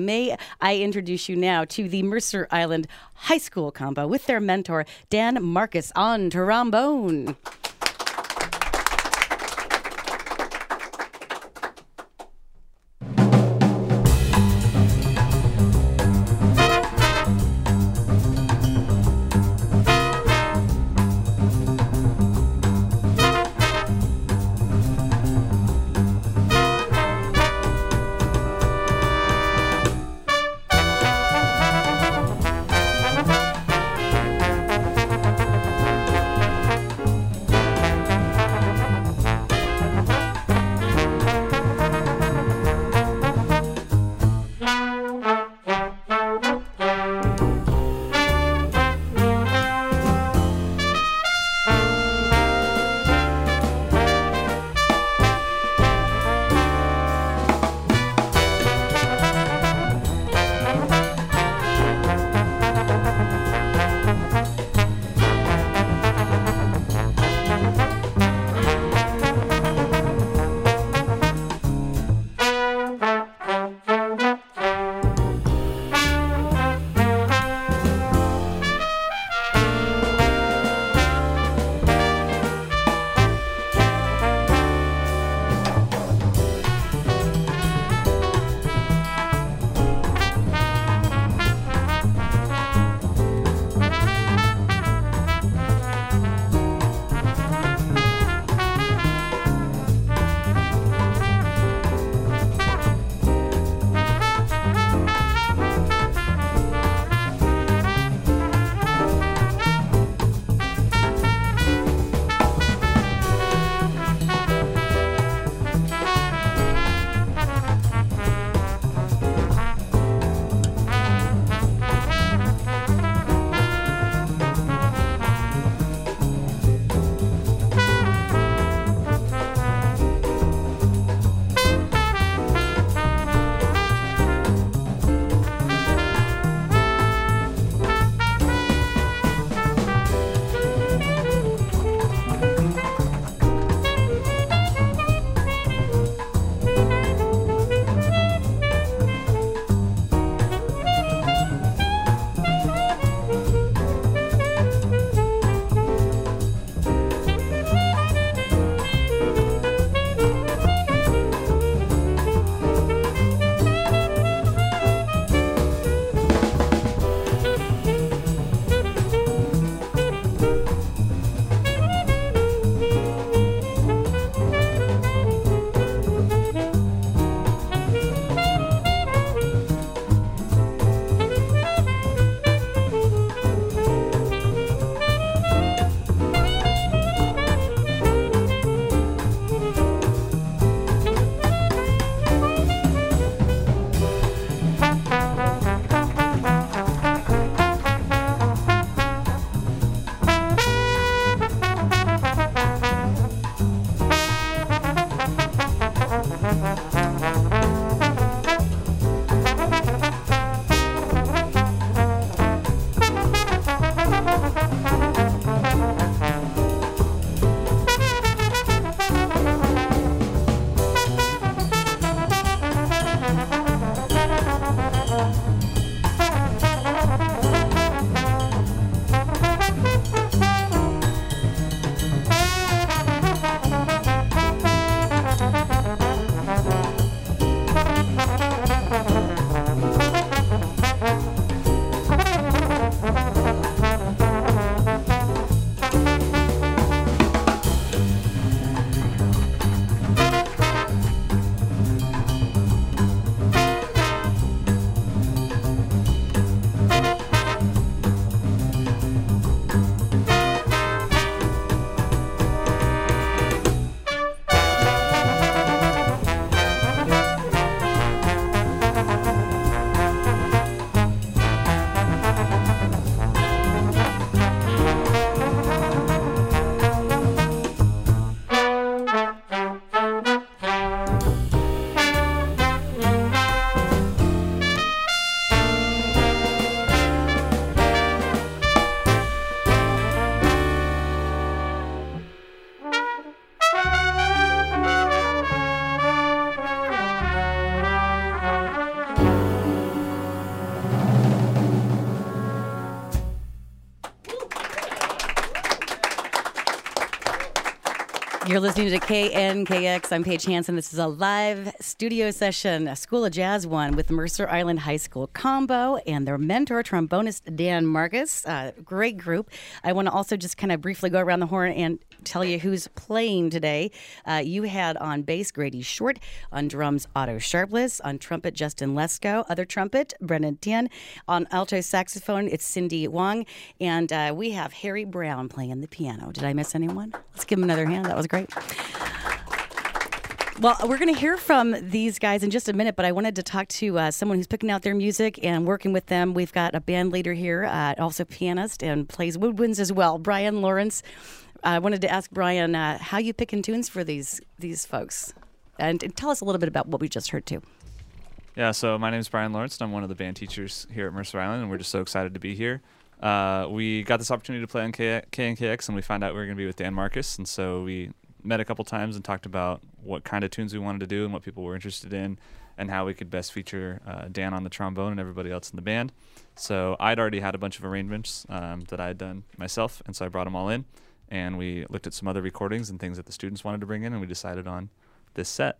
May I introduce you now to the Mercer Island High School combo with their mentor, Dan Marcus, on trombone. You're listening to KNKX. I'm Paige Hanson. This is a live studio session, a School of Jazz one with Mercer Island High School Combo and their mentor, trombonist Dan Marcus. Uh, great group. I want to also just kind of briefly go around the horn and tell you who's playing today. Uh, you had on bass Grady Short, on drums Otto Sharpless, on trumpet Justin Lesko, other trumpet Brennan Tien, on alto saxophone it's Cindy Wong, and uh, we have Harry Brown playing the piano. Did I miss anyone? Let's give him another hand. That was great. Well, we're going to hear from these guys in just a minute, but I wanted to talk to uh, someone who's picking out their music and working with them. We've got a band leader here, uh, also pianist and plays woodwinds as well, Brian Lawrence. I wanted to ask Brian uh, how you picking tunes for these these folks, and, and tell us a little bit about what we just heard too. Yeah, so my name is Brian Lawrence, and I'm one of the band teachers here at Mercer Island, and we're just so excited to be here. Uh, we got this opportunity to play on K- KNKX, and we found out we were going to be with Dan Marcus, and so we met a couple times and talked about what kind of tunes we wanted to do and what people were interested in and how we could best feature uh, Dan on the trombone and everybody else in the band. So I'd already had a bunch of arrangements um, that I had done myself, and so I brought them all in, and we looked at some other recordings and things that the students wanted to bring in, and we decided on this set.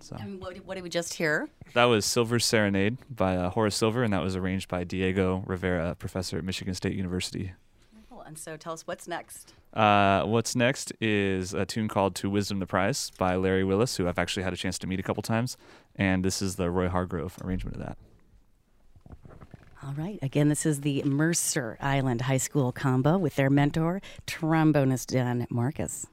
So And what, what did we just hear? that was Silver Serenade by uh, Horace Silver, and that was arranged by Diego Rivera, professor at Michigan State University. And so tell us what's next. Uh, what's next is a tune called To Wisdom the Prize by Larry Willis, who I've actually had a chance to meet a couple times. And this is the Roy Hargrove arrangement of that. All right. Again, this is the Mercer Island High School combo with their mentor, trombonist Dan Marcus.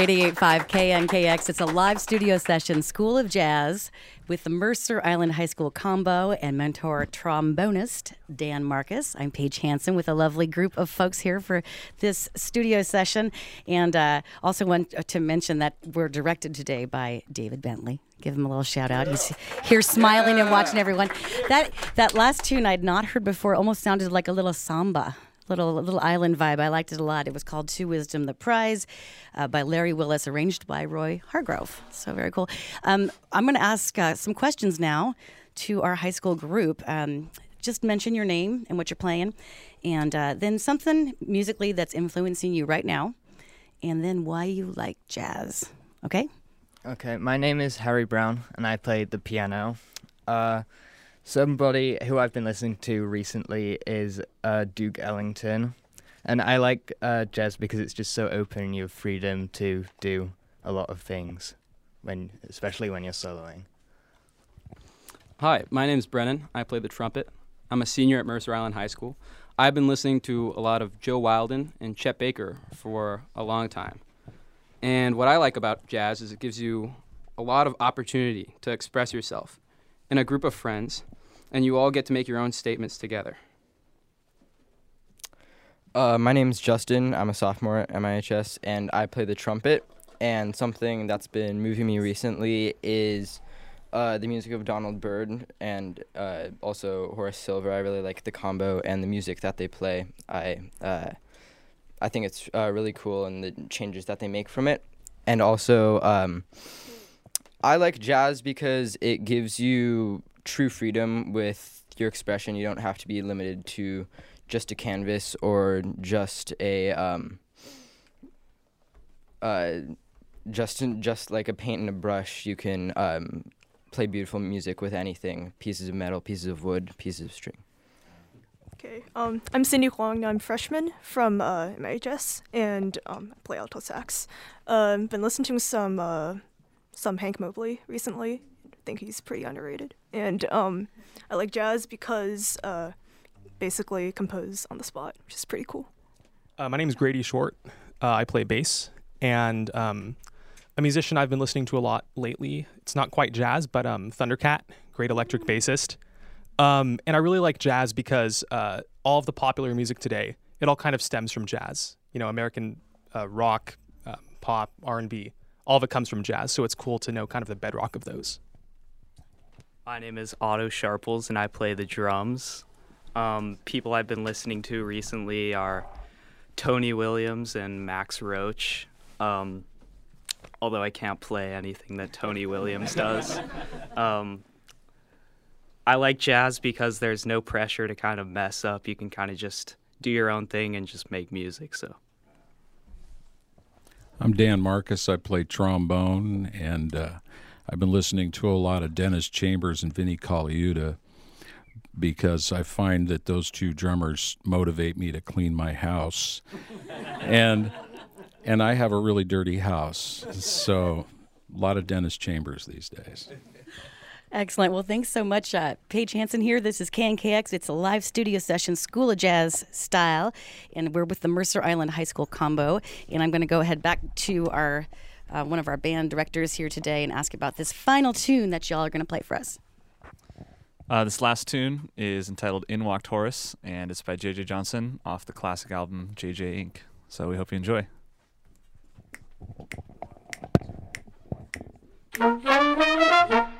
88.5 KNKX. It's a live studio session, School of Jazz, with the Mercer Island High School combo and mentor trombonist Dan Marcus. I'm Paige Hanson with a lovely group of folks here for this studio session. And uh, also want to mention that we're directed today by David Bentley. Give him a little shout out. He's here smiling and watching everyone. That that last tune I'd not heard before almost sounded like a little samba little little island vibe. I liked it a lot. It was called "To Wisdom the Prize" uh, by Larry Willis, arranged by Roy Hargrove. So very cool. Um, I'm going to ask uh, some questions now to our high school group. Um, just mention your name and what you're playing, and uh, then something musically that's influencing you right now, and then why you like jazz. Okay. Okay. My name is Harry Brown, and I play the piano. Somebody who I've been listening to recently is uh, Duke Ellington. And I like uh, jazz because it's just so open and you have freedom to do a lot of things, when, especially when you're soloing. Hi, my name is Brennan. I play the trumpet. I'm a senior at Mercer Island High School. I've been listening to a lot of Joe Wilder and Chet Baker for a long time. And what I like about jazz is it gives you a lot of opportunity to express yourself in a group of friends and you all get to make your own statements together. Uh, my name is Justin. I'm a sophomore at MIHS, and I play the trumpet. And something that's been moving me recently is uh, the music of Donald Byrd and uh, also Horace Silver. I really like the combo and the music that they play. I uh, I think it's uh, really cool and the changes that they make from it. And also, um, I like jazz because it gives you true freedom with your expression. You don't have to be limited to just a canvas or just a um, uh, just just like a paint and a brush. You can um, play beautiful music with anything: pieces of metal, pieces of wood, pieces of string. Okay, um, I'm Cindy Huang. I'm freshman from uh, MHS and um, I play alto sax. Uh, been listening to some uh, some Hank Mobley recently. Think he's pretty underrated. And um, I like jazz because uh, basically compose on the spot, which is pretty cool. Uh, my name is Grady Short. Uh, I play bass, and um, a musician I've been listening to a lot lately. It's not quite jazz, but um, Thundercat, great electric bassist. Um, and I really like jazz because uh, all of the popular music today, it all kind of stems from jazz. You know, American uh, rock, uh, pop, R&B, all of it comes from jazz. So it's cool to know kind of the bedrock of those. My name is Otto Sharples, and I play the drums. Um, people I've been listening to recently are Tony Williams and Max Roach. Um, although I can't play anything that Tony Williams does. Um, I like jazz because there's no pressure to kind of mess up. You can kind of just do your own thing and just make music. So. I'm Dan Marcus. I play trombone, and uh, I've been listening to a lot of Dennis Chambers and Vinnie Colaiuta because I find that those two drummers motivate me to clean my house, and and I have a really dirty house, so a lot of Dennis Chambers these days. Excellent. Well, thanks so much, uh, Paige Hanson here. This is KNKX. It's a live studio session, School of Jazz style, and we're with the Mercer Island High School combo. And I'm going to go ahead back to our uh, one of our band directors here today and ask about this final tune that y'all are going to play for us. Uh, this last tune is entitled In Walked Horace, and it's by J.J. Johnson off the classic album J.J. Inc. So we hope you enjoy. Thank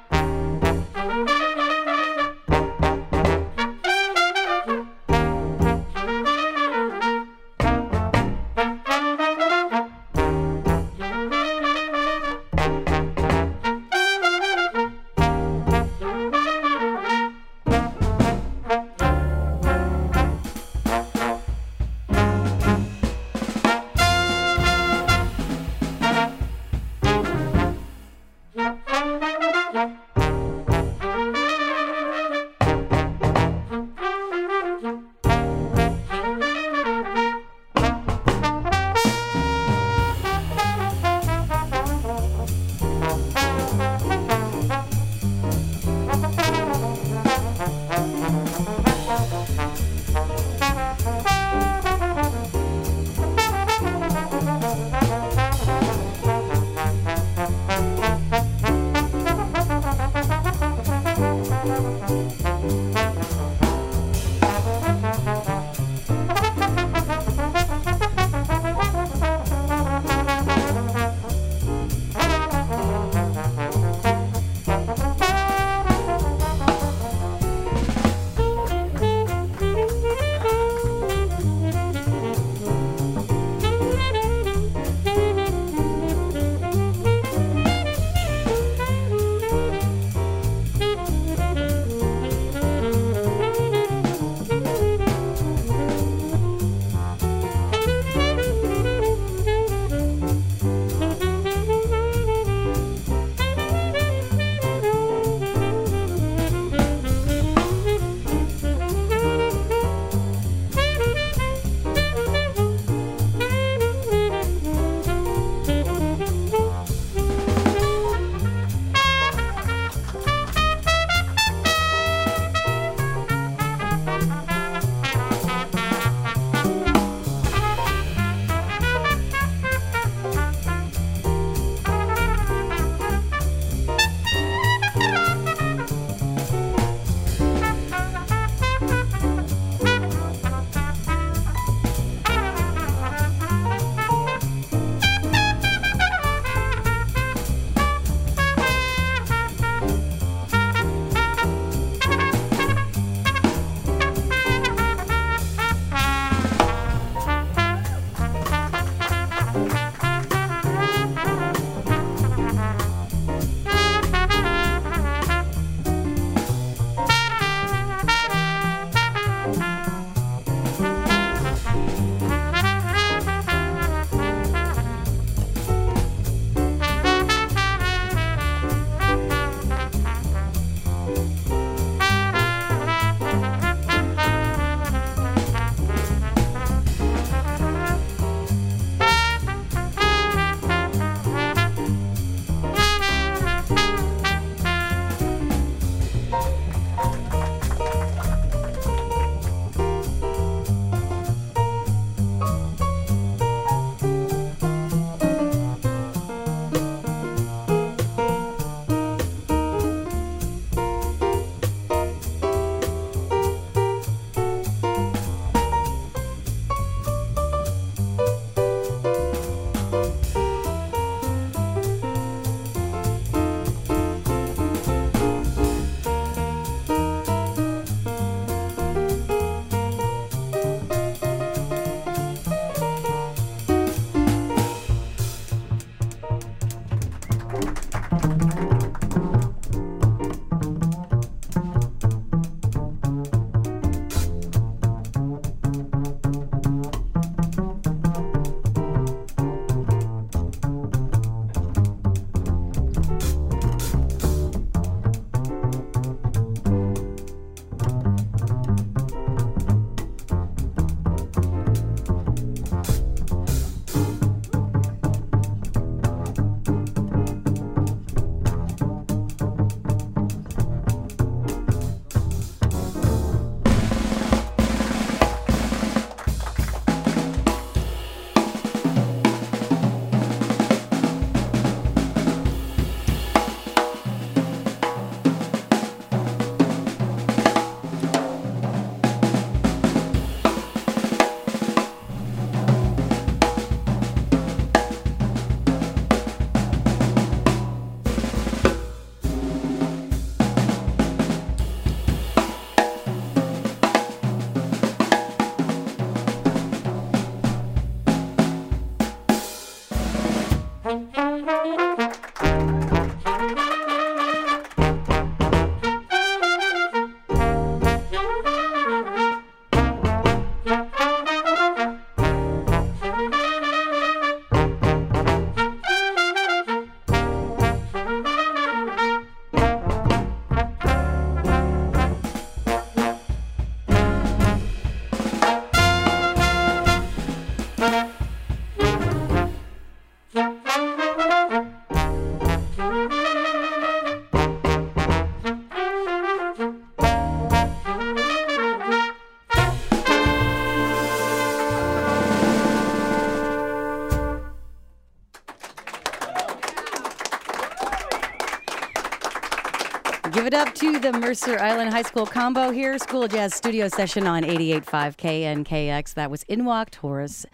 the Mercer Island High School combo here. School Jazz studio session on 88.5 KNKX. That was In Walked Horace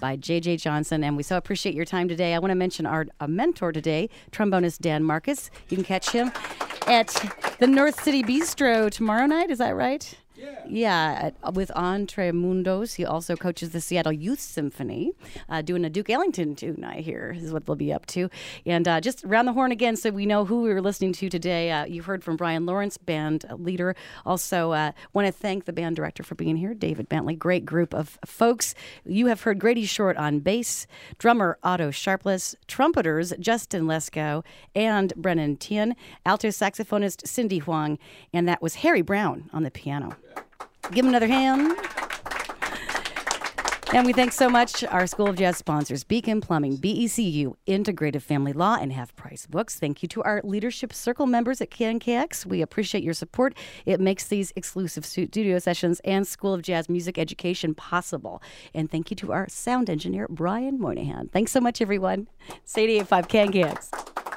by J.J. Johnson. And we so appreciate your time today. I want to mention our mentor today, trombonist Dan Marcus. You can catch him at the North City Bistro tomorrow night. Is that right? Yeah, at, with Entre Mundos. He also coaches the Seattle Youth Symphony, uh, doing a Duke Ellington tune, I hear, is what they'll be up to. And uh, just round the horn again so we know who we were listening to today. Uh, you heard from Brian Lawrence, band leader. Also, uh, want to thank the band director for being here, David Bentley. Great group of folks. You have heard Grady Short on bass, drummer Otto Sharpless, trumpeters Justin Lesko and Brennan Tien, alto saxophonist Cindy Huang, and that was Harry Brown on the piano. Give him another hand. And we thank so much our School of Jazz sponsors, Beacon Plumbing, BECU, Integrative Family Law, and Half Price Books. Thank you to our Leadership Circle members at KNKX. We appreciate your support. It makes these exclusive studio sessions and School of Jazz music education possible. And thank you to our sound engineer, Brian Moynihan. Thanks so much, everyone. It's 88.5 KNKX.